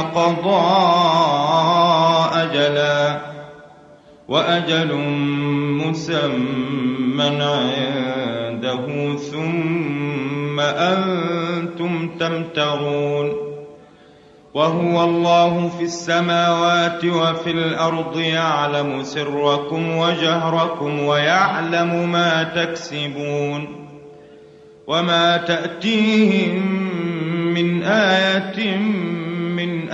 قضى أجلا وأجل مسمى عنده ثم أنتم تمترون وهو الله في السماوات وفي الأرض يعلم سركم وجهركم ويعلم ما تكسبون وما تأتيهم من آية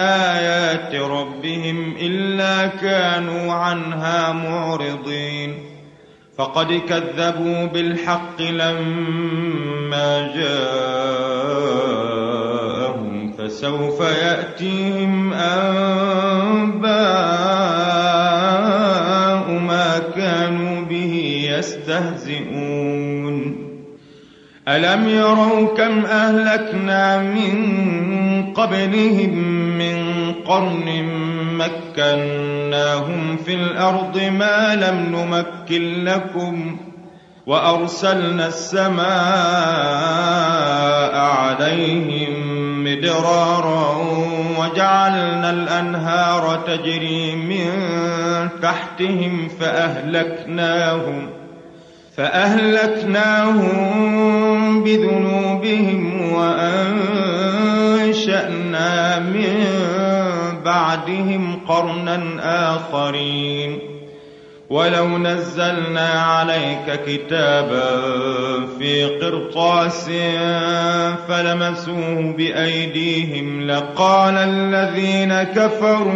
من آيات ربهم إلا كانوا عنها معرضين. فقد كذبوا بالحق لما جاءوا فسوف يأتيهم أنباء ما كانوا به يستهزئون. ألم يروا كم أهلكنا من قبلهم من قرن مكناهم في الأرض ما لم نمكن لكم وأرسلنا السماء عليهم مدرارا وجعلنا الأنهار تجري من تحتهم فأهلكناهم فأهلكناهم بذنوبهم وأنشأنا من بعدهم قرنا آخرين. ولو نزلنا عليك كتابا في قرطاس فلمسوه بأيديهم لقال الذين كفروا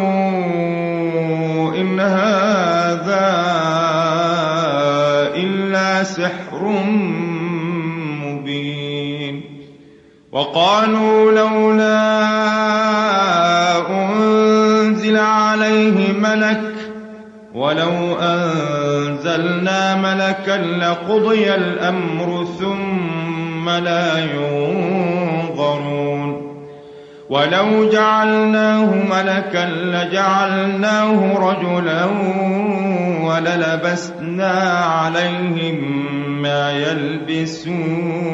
إن هذا إلا سحر وقالوا لولا أنزل عليه ملك ولو أنزلنا ملكا لقضي الأمر ثم لا ينظرون. ولو جعلناه ملكا لجعلناه رجلا وللبسنا عليهم ما يلبسون.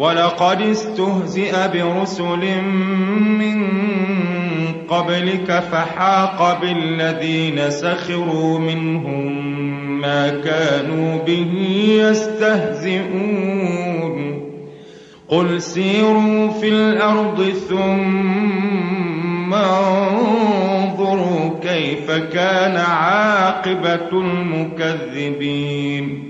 ولقد استهزئ برسل من قبلك فحاق بالذين سخروا منهم ما كانوا به يستهزئون. قل سيروا في الأرض ثم انظروا كيف كان عاقبة المكذبين.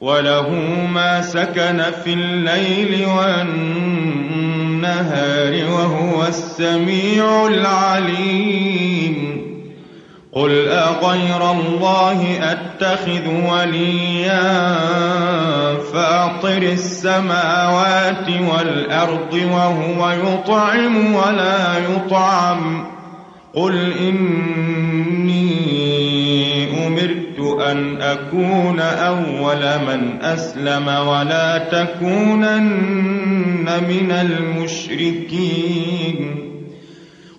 وله ما سكن في الليل والنهار النهار وهو السميع العليم. قل أغير الله أتخذ وليا فأطر السماوات والأرض وهو يطعم ولا يطعم. قل إني أن أكون أول من أسلم ولا تكونن من المشركين.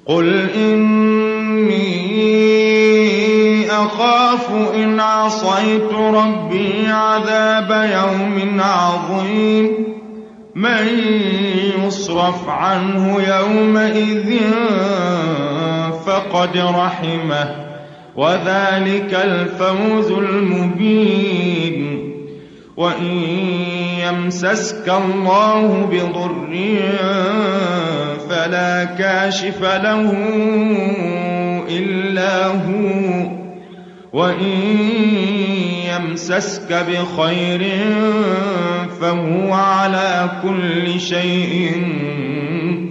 قل إني أخاف إن عصيت ربي عذاب يوم عظيم. من يصرف عنه يومئذ فقد رحمه. وذلك الفوز المبين. وإن يمسسك الله بضر فلا كاشف له إلا هو. وإن يمسسك بخير فهو على كل شيء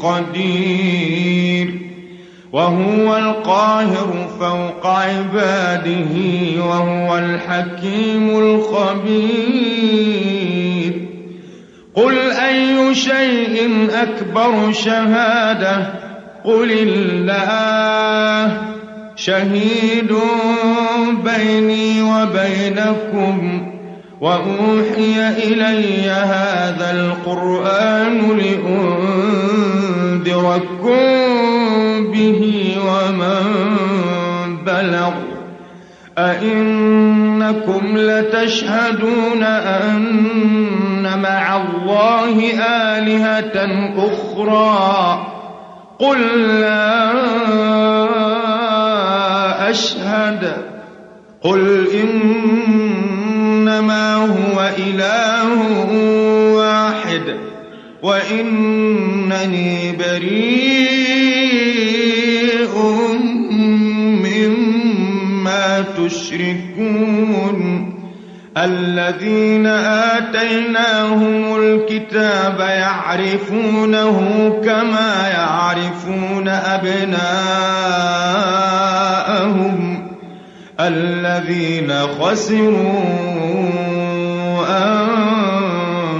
قدير. وهو القاهر فوق عباده وهو الحكيم الخبير. قل أي شيء أكبر شهادة؟ قل الله. شهيد بيني وبينكم وأوحي إلي هذا القرآن لأنذركم به ومن بلغ. أئنكم لتشهدون أن مع الله آلهة أخرى. قل لا أشهد. قل إنما هو إله واحد. وإنني بريء مما تشركون الذين آتيناهم الكتاب يعرفونه كما يعرفون أبناءهم الذين خسروا أنفسهم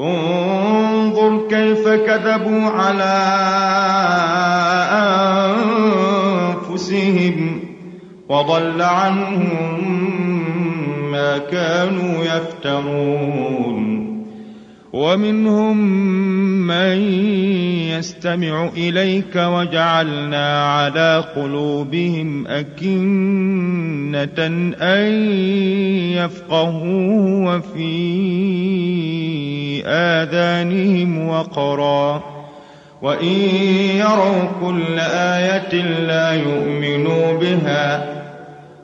انظر كيف كذبوا على أنفسهم وضل عنهم ما كانوا يفترون. ومنهم من يستمع إليك وجعلنا على قلوبهم أكنة أن يفقهوا وفي آذانهم وقرا. وإن يروا كل آية لا يؤمنوا بها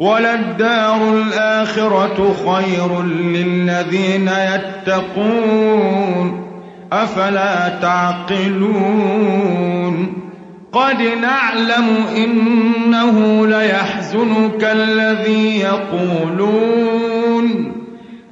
وللدار الآخرة خير للذين يتقون. أفلا تعقلون؟ قد نعلم إنه ليحزنك الذي يقولون.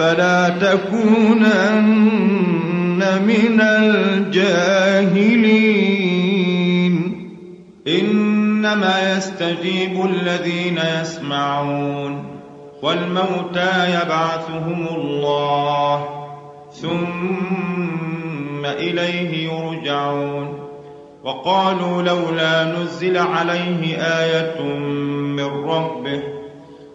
فلا تكونن من الجاهلين. إنما يستجيب الذين يسمعون والموتى يبعثهم الله ثم إليه يرجعون. وقالوا لولا نزل عليه آية من ربه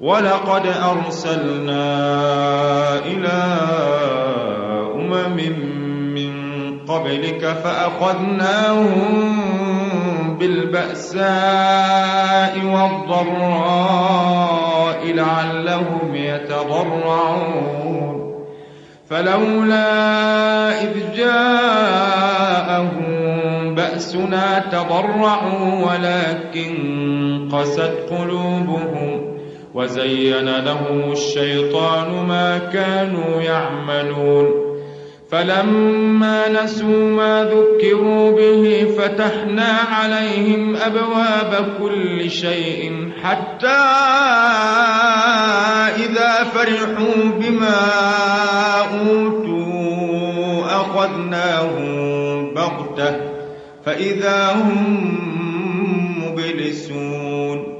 ولقد أرسلنا إلى أمم من قبلك فأخذناهم بالبأساء والضراء لعلهم يتضرعون. فلولا إذ جاءهم بأسنا تضرعوا ولكن قست قلوبهم وزين لهم الشيطان ما كانوا يعملون. فلما نسوا ما ذكروا به فتحنا عليهم أبواب كل شيء حتى إذا فرحوا بما أوتوا أخذناهم بغتة فإذا هم مبلسون.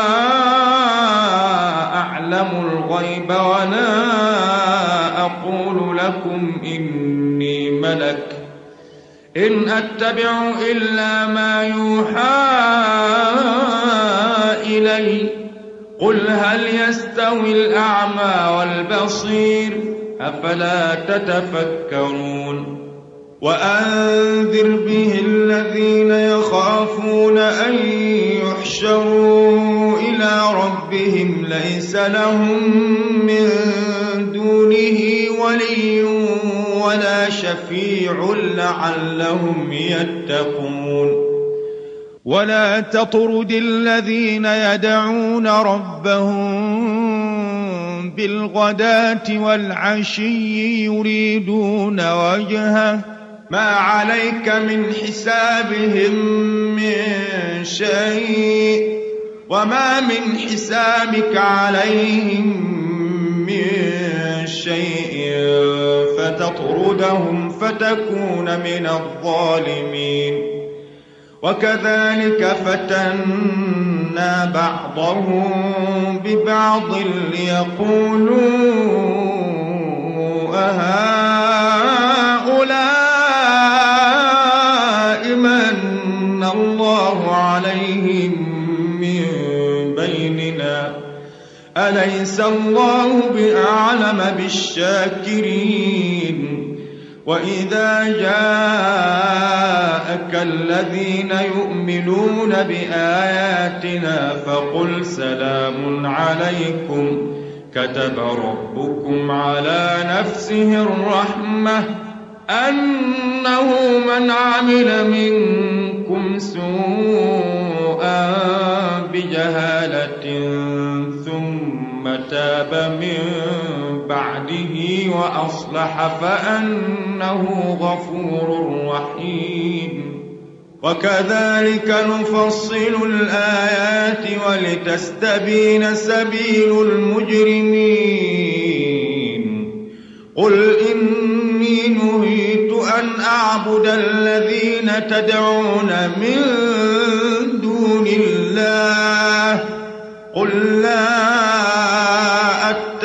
لكم إني ملك. إن أتبع إلا ما يوحى إلي. قل هل يستوي الأعمى والبصير؟ أفلا تتفكرون؟ وأنذر به الذين يخافون أن يحشروا إلى ربهم ليس لهم من دونه ولي ولا شفيع لعلهم يتقون. ولا تطرد الذين يدعون ربهم بالغداة والعشي يريدون وجهه. ما عليك من حسابهم من شيء وما من حسابك عليهم من شيء فتطردهم فتكون من الظالمين. وكذلك فتنا بعضهم ببعض ليقولوا أهؤلاء أليس الله بأعلم بالشاكرين؟ وإذا جاءك الذين يؤمنون بآياتنا فقل سلام عليكم. كتب ربكم على نفسه الرحمة أنه من عمل منكم سوءا بجهالة تاب من بعده وأصلح فأنه غفور رحيم. وكذلك نفصل الآيات ولتستبين سبيل المجرمين. قل إني نهيت أن أعبد الذين تدعون من دون الله. قل لا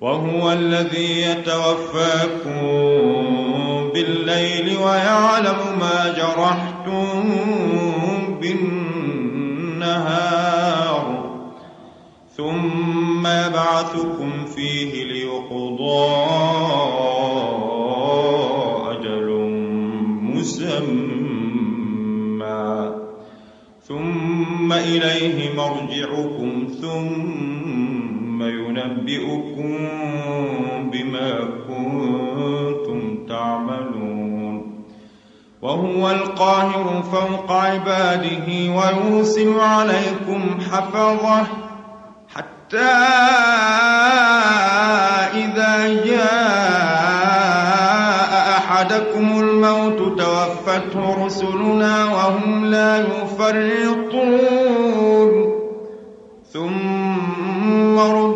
وهو الذي يتوفاكم بالليل ويعلم ما جرحتم بالنهار. ثم يبعثكم فيه ليقضى أجل مسمى. ثم إليه مرجعكم ثم ينبئكم بما كنتم تعملون. وهو القاهر فوق عباده ويرسل عليكم حفظه حتى إذا جاء أحدكم الموت توفته رسلنا وهم لا يفرطون. ثم إلى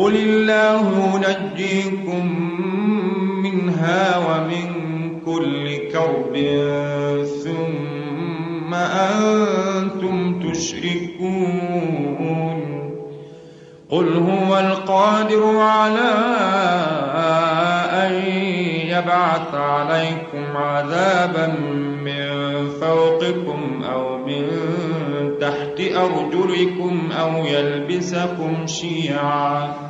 قل الله ينجيكم منها ومن كل كرب ثم أنتم تشركون قل هو القادر على أن يبعث عليكم عذابا من فوقكم أو من تحت أرجلكم أو يلبسكم شيعا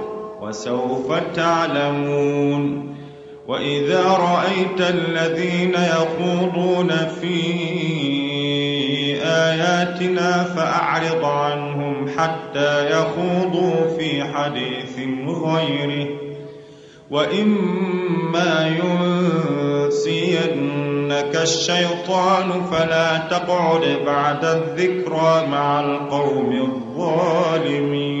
وسوف تعلمون. وإذا رأيت الذين يخوضون في آياتنا فأعرض عنهم حتى يخوضوا في حديث غيره. وإما ينسينك الشيطان فلا تقعد بعد الذكرى مع القوم الظالمين.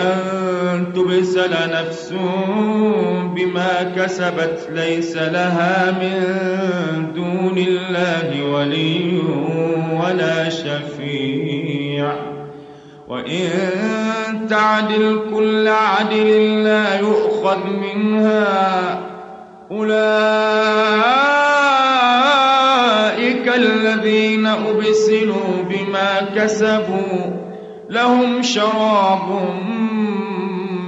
أن تبسل نفس بما كسبت ليس لها من دون الله ولي ولا شفيع. وإن تعدل كل عدل لا يؤخذ منها. أولئك الذين أبسلوا بما كسبوا لهم شراب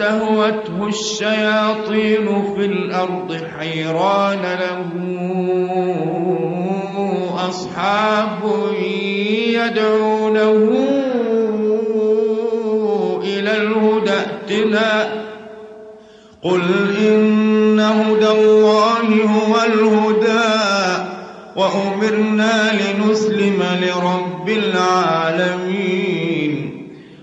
استهوته الشياطين في الأرض حيران له أصحاب يدعونه إلى الهدى ائتنا. قل إن هدى الله هو الهدى وأمرنا لنسلم لرب العالمين.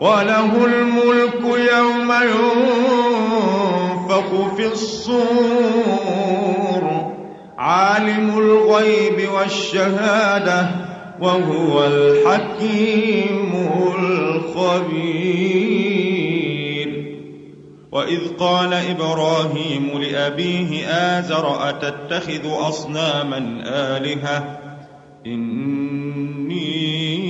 وله الملك يوم ينفخ في الصور عالم الغيب والشهادة وهو الحكيم الخبير. وإذ قال إبراهيم لأبيه آزر أتتخذ أصناما آلهة؟ إني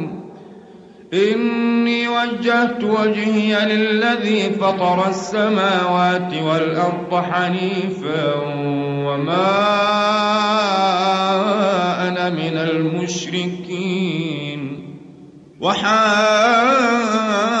إني وجهت وجهي للذي فطر السماوات والأرض حنيفا وما أنا من المشركين. وحاجه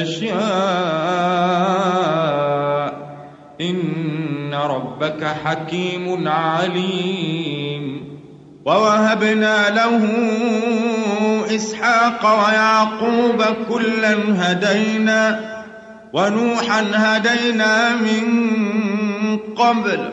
نشاء إن ربك حكيم عليم. ووهبنا له إسحاق ويعقوب كلا هدينا ونوحا هدينا من قبل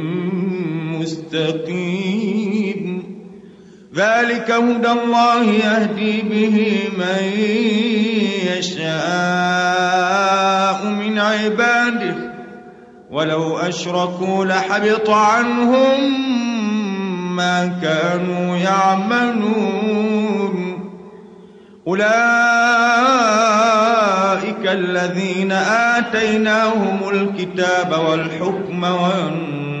مستقيم ذلك هدى الله يهدي به من يشاء من عباده. ولو أشركوا لحبط عنهم ما كانوا يعملون. أولئك الذين آتيناهم الكتاب والحكم والنبوة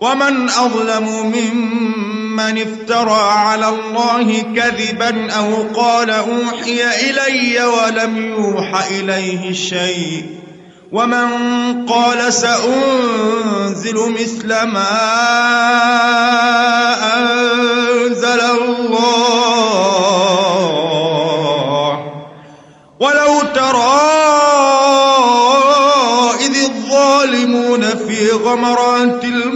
ومن أظلم ممن افترى على الله كذبا أو قال أوحي إلي ولم يوح إليه شيء ومن قال سأنزل مثل ما أنزل الله ولو ترى إذ الظالمون في غمرات الموت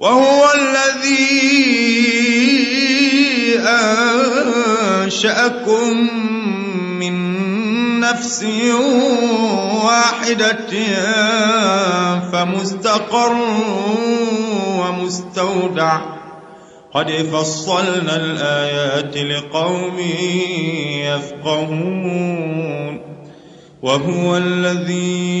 وهو الذي أنشأكم نفس واحدة فمستقر ومستودع. قد فصلنا الآيات لقوم يفقهون. وهو الذي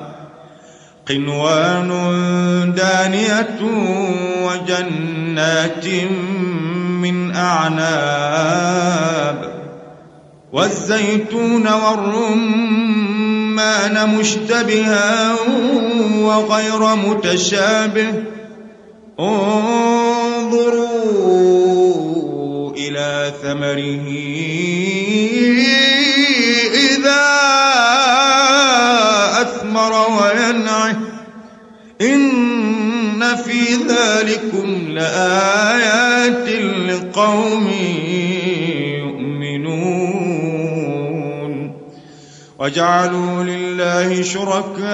قنوان دانية وجنات من أعناب والزيتون والرمان مشتبها وغير متشابه انظروا إلى ثمره إذا أثمر وينعه ذلكم لآيات لقوم وجعلوا لله شركاء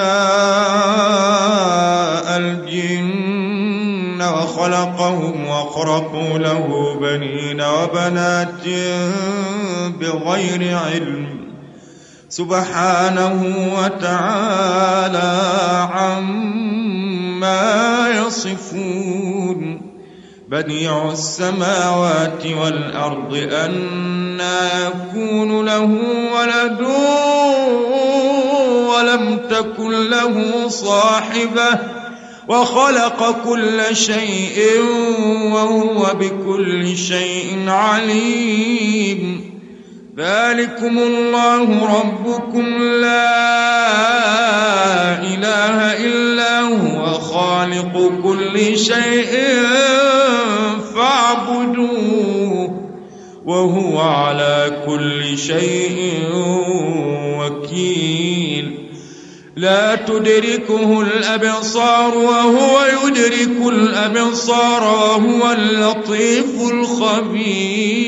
الجن وخلقهم وخرقوا له بنين وبنات بغير علم. سبحانه وتعالى عما يصفون. بديع السماوات والأرض أنا يكون له ولد ولم تكن له صاحبة وخلق كل شيء وهو بكل شيء عليم. ذلكم الله ربكم لا إله إلا هو خالق كل شيء فاعبدوه وهو على كل شيء وكيل. لا تدركه الأبصار وهو يدرك الأبصار وهو اللطيف الخبير.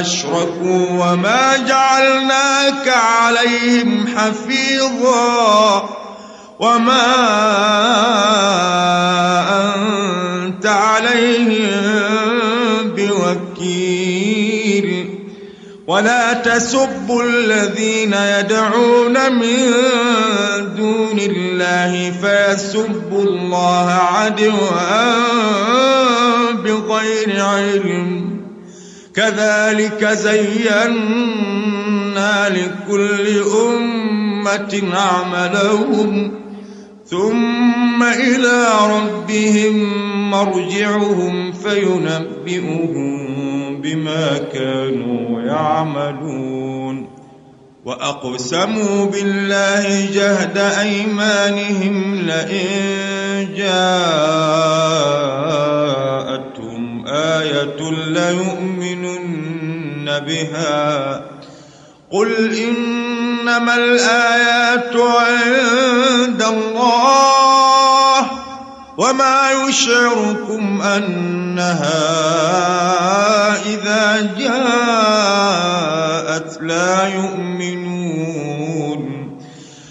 أشركوا وما جعلناك عليهم حفيظا وما أنت عليهم بوكيل. ولا تسبوا الذين يدعون من دون الله فيسبوا الله عدوا بغير علم. كذلك زينا لكل أمة عملهم ثم إلى ربهم مرجعهم فينبئهم بما كانوا يعملون. وأقسموا بالله جهد أيمانهم لئن جاءتهم آية ليؤمنن بها. قل إنما الآيات عند الله وما يشعركم أنها إذا جاءت لا يؤمنون.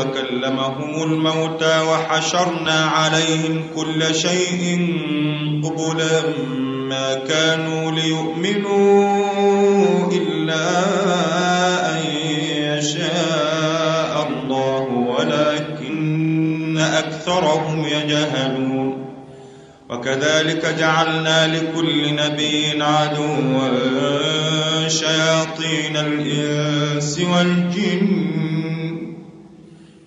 وكلمهم الموتى وحشرنا عليهم كل شيء قبلا ما كانوا ليؤمنوا إلا أن يشاء الله ولكن أكثرهم يجهلون. وكذلك جعلنا لكل نبي عدوا شياطين الإنس والجن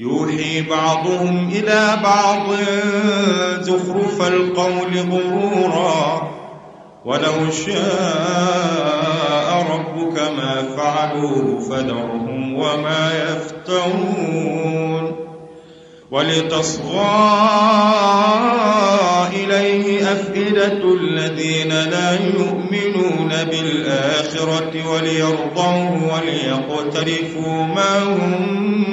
يوحي بعضهم إلى بعض زخرف القول غرورا. ولو شاء ربك ما فعلوه فذرهم وما يفترون. ولتصغى إليه أفئدة الذين لا يؤمنون بالآخرة وليرضوه وليقترفوا ما هم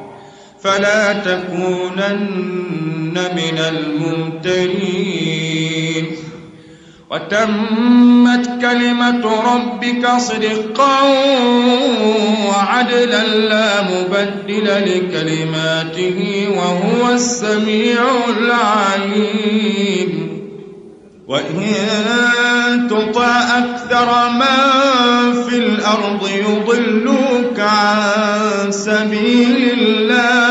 فلا تكونن من الممترين. وتمت كلمة ربك صدقا وعدلا لا مبدل لكلماته وهو السميع العليم. وإن تطع أكثر من في الأرض يضلوك عن سبيل الله.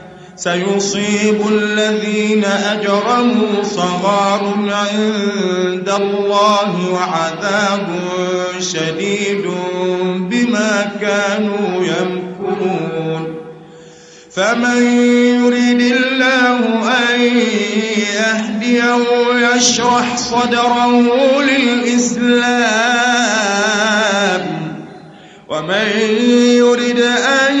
سيصيب الذين أجرموا صغار عند الله وعذاب شديد بما كانوا يمكرون. فمن يريد الله أن يهديه يشرح صدره للإسلام ومن يرد أن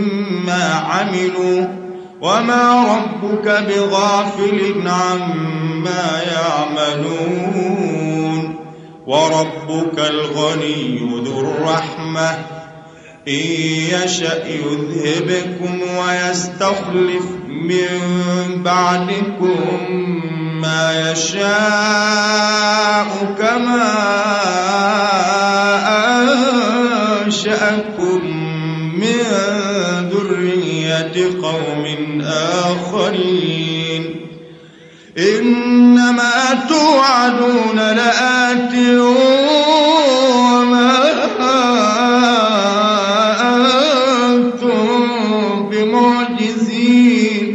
عملوا وما ربك بغافل عما يعملون وربك الغني ذو الرحمة إن يشأ يذهبكم ويستخلف من بعدكم ما يشاء كما أنشأكم توعدون لآت وما أنتم بمعجزين.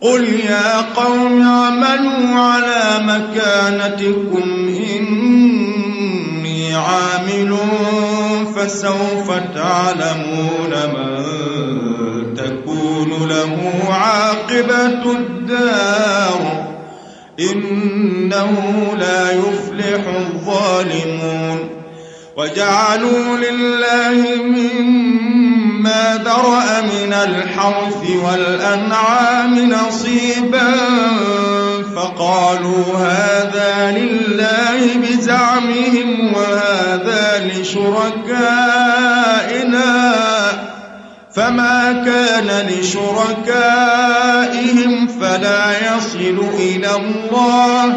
قل يا قوم اعملوا على مكانتكم إني عامل فسوف تعلمون من تكون له عاقبة الدار. إنه لا يفلح الظالمون. وجعلوا لله مما ذرأ من الحرث والأنعام نصيبا فقالوا هذا لله بزعمهم وهذا لشركائنا فما كان لشركائهم فلا يصل إلى الله.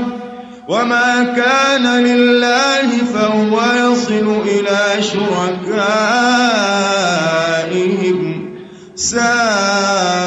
وما كان لله فهو يصل إلى شركائهم. ساء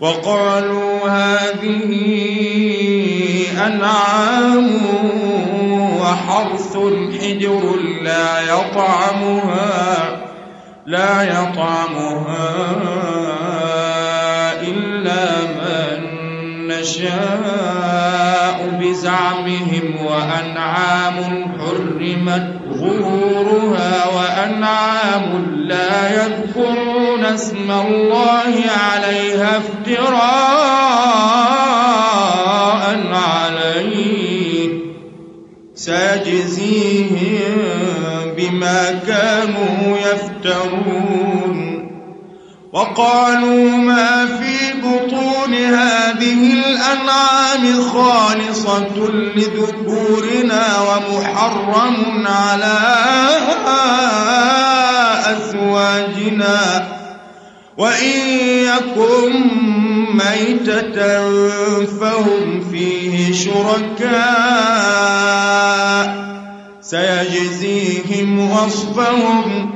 وقالوا هذه أنعام وحرث حجر لا يطعمها لا يطعمها إلا من نشاء. بزعمهم وأنعام حرمت ظهورها وأنعام لا يذكرون اسم الله عليها افتراء عليه. سيجزيهم بما كانوا يفترون. وقالوا ما في بطون هذه الأنعام خالصة لذكورنا ومحرم على أزواجنا. وإن يكن ميتة فهم فيه شركاء. سيجزيهم وصفهم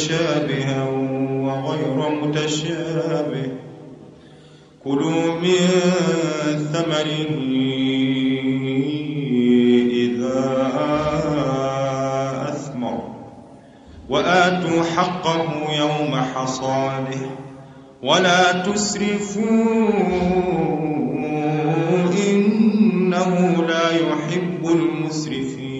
متشابها وغير متشابه. كلوا من ثمره إذا أثمر وآتوا حقه يوم حصاده. ولا تسرفوا إنه لا يحب المسرفين.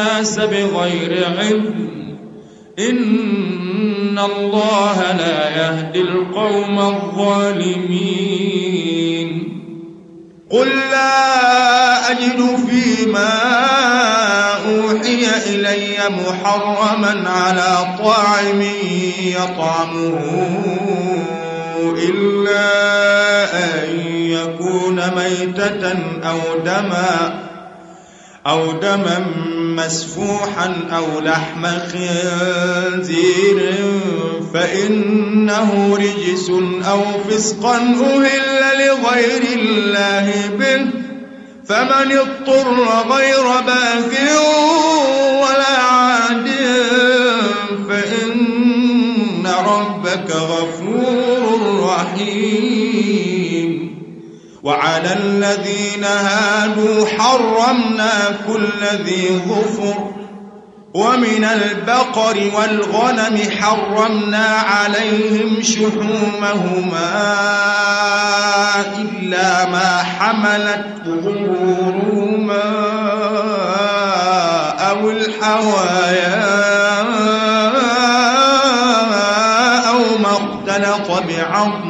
الناس بغير علم. إن الله لا يهدي القوم الظالمين. قل لا أجد فيما أوحي إلي محرما على طاعم يطعمه إلا أن يكون ميتة أو دما. أو دما مسفوحا أو لحم خنزير فإنه رجس أو فسقا أهل لغير الله به. فمن اضطر غير باغ ولا عاد فإن ربك غفور وعلى الذين هادوا حرمنا كل ذي ظفر ومن البقر والغنم حرمنا عليهم شحومهما إلا ما حملت ظهورهما أو الحوايا أو ما اختلط بعظم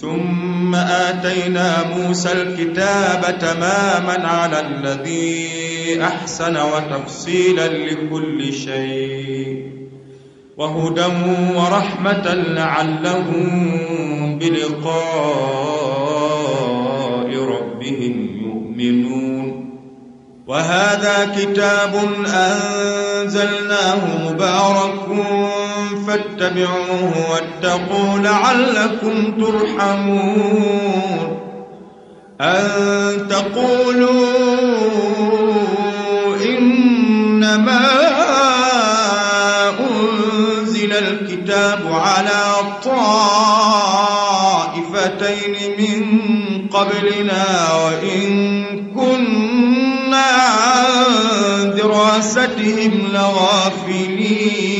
ثم آتينا موسى الكتاب تماما على الذي أحسن وتفصيلا لكل شيء وهدى ورحمة لعلهم بلقاء ربهم يؤمنون وهذا كتاب أنزلناه مبارك فاتبعوه واتقوا لعلكم ترحمون. أن تقولوا إنما أنزل الكتاب على طائفتين من قبلنا وإن كنا عن دراستهم لغافلين.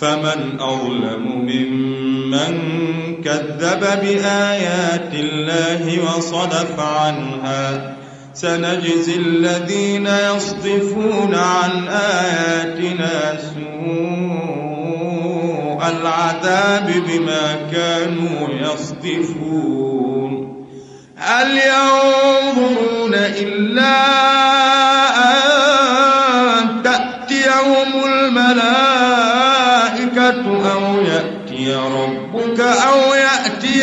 فمن أظلم ممن كذب بآيات الله وصدف عنها سنجزي الذين يصدفون عن آياتنا سوء العذاب بما كانوا يصدفون هل ينظرون إلا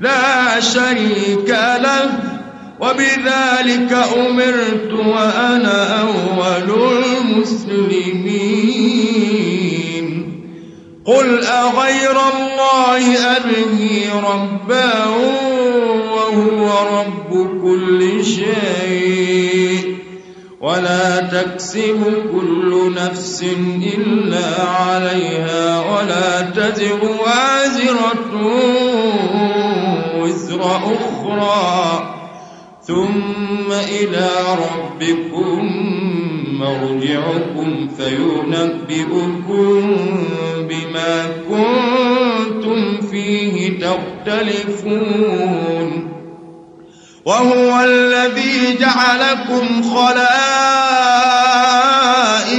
لا شريك له وبذلك أمرت وأنا أول المسلمين. قل أغير الله أبغي ربا وهو رب كل شيء. ولا تكسب كل نفس إلا عليها ولا تزر وازرة وزر أخرى. ثم إلى ربكم مرجعكم فينبئكم بما كنتم فيه تختلفون. وهو الذي جعلكم